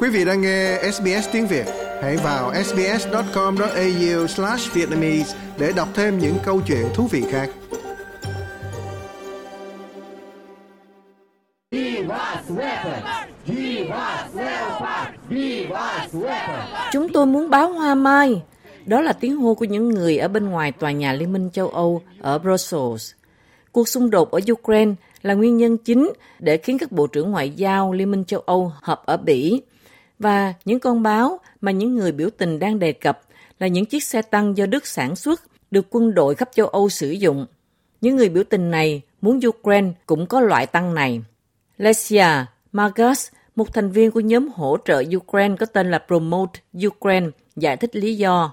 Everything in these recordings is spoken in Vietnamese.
Quý vị đang nghe SBS tiếng Việt, hãy vào sbs.com.au/vietnamese để đọc thêm những câu chuyện thú vị khác. Chúng tôi muốn báo hoa mai. Đó là tiếng hô của những người ở bên ngoài tòa nhà Liên minh châu Âu ở Brussels. Cuộc xung đột ở Ukraine là nguyên nhân chính để khiến các bộ trưởng ngoại giao Liên minh châu Âu họp ở Bỉ. Và những con báo mà những người biểu tình đang đề cập là những chiếc xe tăng do Đức sản xuất được quân đội khắp châu Âu sử dụng. Những người biểu tình này muốn Ukraine cũng có loại tăng này. Lesia Margus, một thành viên của nhóm hỗ trợ Ukraine có tên là Promote Ukraine, giải thích lý do.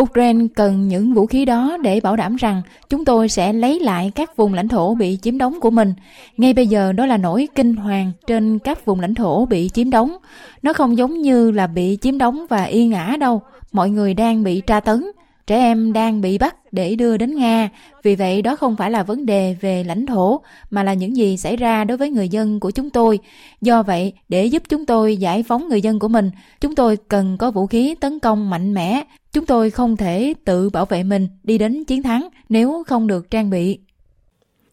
Ukraine cần những vũ khí đó để bảo đảm rằng chúng tôi sẽ lấy lại các vùng lãnh thổ bị chiếm đóng của mình. Ngay bây giờ đó là nỗi kinh hoàng trên các vùng lãnh thổ bị chiếm đóng. Nó không giống như là bị chiếm đóng và yên ả đâu. Mọi người đang bị tra tấn trẻ em đang bị bắt để đưa đến Nga, vì vậy đó không phải là vấn đề về lãnh thổ mà là những gì xảy ra đối với người dân của chúng tôi. Do vậy, để giúp chúng tôi giải phóng người dân của mình, chúng tôi cần có vũ khí tấn công mạnh mẽ. Chúng tôi không thể tự bảo vệ mình đi đến chiến thắng nếu không được trang bị.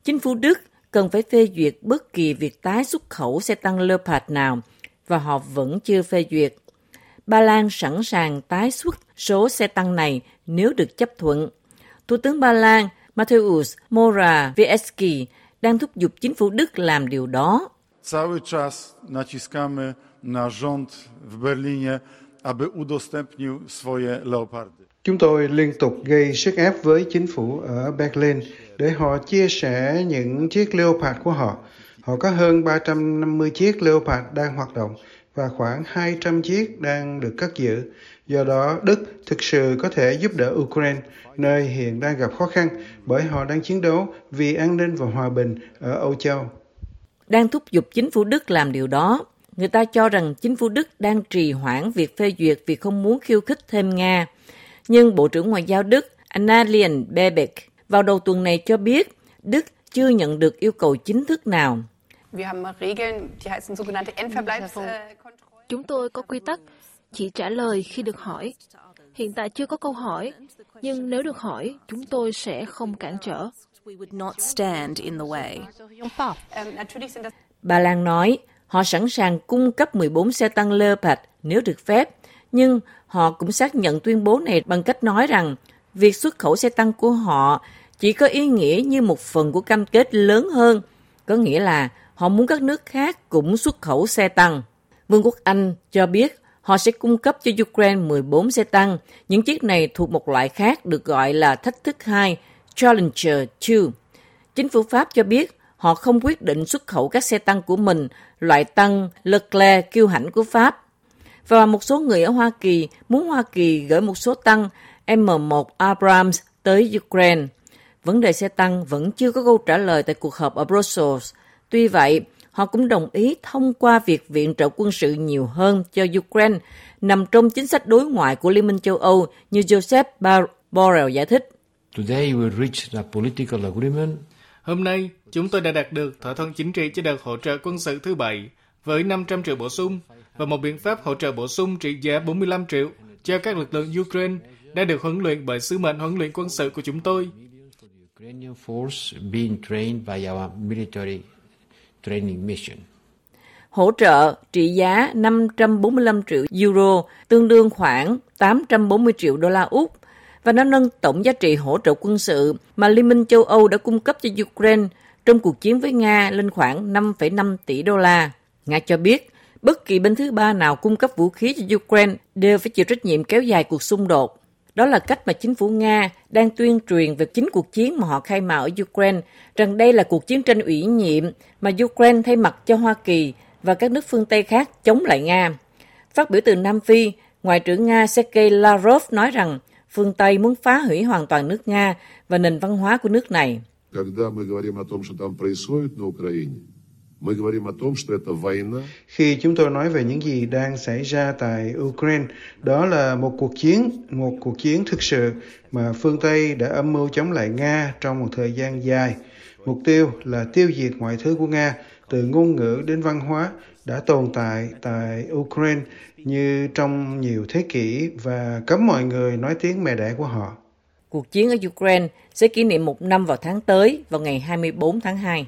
Chính phủ Đức cần phải phê duyệt bất kỳ việc tái xuất khẩu xe tăng Leopard nào và họ vẫn chưa phê duyệt. Ba Lan sẵn sàng tái xuất số xe tăng này nếu được chấp thuận. Thủ tướng Ba Lan Mateusz Morawiecki đang thúc giục chính phủ Đức làm điều đó. Cały czas naciskamy na rząd w Berlinie, aby udostępnił swoje leopardy. Chúng tôi liên tục gây sức ép với chính phủ ở Berlin để họ chia sẻ những chiếc Leopard của họ. Họ có hơn 350 chiếc Leopard đang hoạt động và khoảng 200 chiếc đang được cất giữ. Do đó, Đức thực sự có thể giúp đỡ Ukraine, nơi hiện đang gặp khó khăn bởi họ đang chiến đấu vì an ninh và hòa bình ở Âu Châu. Đang thúc giục chính phủ Đức làm điều đó. Người ta cho rằng chính phủ Đức đang trì hoãn việc phê duyệt vì không muốn khiêu khích thêm Nga. Nhưng Bộ trưởng Ngoại giao Đức Annalena Baerbock vào đầu tuần này cho biết Đức chưa nhận được yêu cầu chính thức nào. Chúng tôi có quy tắc chỉ trả lời khi được hỏi. Hiện tại chưa có câu hỏi, nhưng nếu được hỏi, chúng tôi sẽ không cản trở. Bà Lan nói, họ sẵn sàng cung cấp 14 xe tăng Leopard nếu được phép, nhưng họ cũng xác nhận tuyên bố này bằng cách nói rằng việc xuất khẩu xe tăng của họ chỉ có ý nghĩa như một phần của cam kết lớn hơn, có nghĩa là họ muốn các nước khác cũng xuất khẩu xe tăng. Vương quốc Anh cho biết họ sẽ cung cấp cho Ukraine 14 xe tăng. Những chiếc này thuộc một loại khác được gọi là Thách thức 2, Challenger 2. Chính phủ Pháp cho biết họ không quyết định xuất khẩu các xe tăng của mình, loại tăng Leclerc kiêu hãnh của Pháp. Và một số người ở Hoa Kỳ muốn Hoa Kỳ gửi một số tăng M1 Abrams tới Ukraine. Vấn đề xe tăng vẫn chưa có câu trả lời tại cuộc họp ở Brussels. Tuy vậy, họ cũng đồng ý thông qua việc viện trợ quân sự nhiều hơn cho Ukraine, nằm trong chính sách đối ngoại của Liên minh châu Âu như Joseph Borrell giải thích. Today we reached a political agreement. Hôm nay, chúng tôi đã đạt được thỏa thuận chính trị cho đợt hỗ trợ quân sự thứ bảy với 500 triệu bổ sung và một biện pháp hỗ trợ bổ sung trị giá 45 triệu cho các lực lượng Ukraine đã được huấn luyện bởi sứ mệnh huấn luyện quân sự của chúng tôi training mission. Hỗ trợ trị giá 545 triệu euro, tương đương khoảng 840 triệu đô la Úc, và nó nâng tổng giá trị hỗ trợ quân sự mà Liên minh châu Âu đã cung cấp cho Ukraine trong cuộc chiến với Nga lên khoảng 5,5 tỷ đô la. Nga cho biết, bất kỳ bên thứ ba nào cung cấp vũ khí cho Ukraine đều phải chịu trách nhiệm kéo dài cuộc xung đột. Đó là cách mà chính phủ Nga đang tuyên truyền về chính cuộc chiến mà họ khai mào ở Ukraine, rằng đây là cuộc chiến tranh ủy nhiệm mà Ukraine thay mặt cho Hoa Kỳ và các nước phương Tây khác chống lại Nga. Phát biểu từ Nam Phi, Ngoại trưởng Nga Sergei Lavrov nói rằng phương Tây muốn phá hủy hoàn toàn nước Nga và nền văn hóa của nước này. Khi chúng tôi nói về những gì đang xảy ra tại Ukraine, đó là một cuộc chiến, một cuộc chiến thực sự mà phương Tây đã âm mưu chống lại Nga trong một thời gian dài. Mục tiêu là tiêu diệt mọi thứ của Nga, từ ngôn ngữ đến văn hóa đã tồn tại tại Ukraine như trong nhiều thế kỷ và cấm mọi người nói tiếng mẹ đẻ của họ. Cuộc chiến ở Ukraine sẽ kỷ niệm một năm vào tháng tới, vào ngày 24 tháng 2.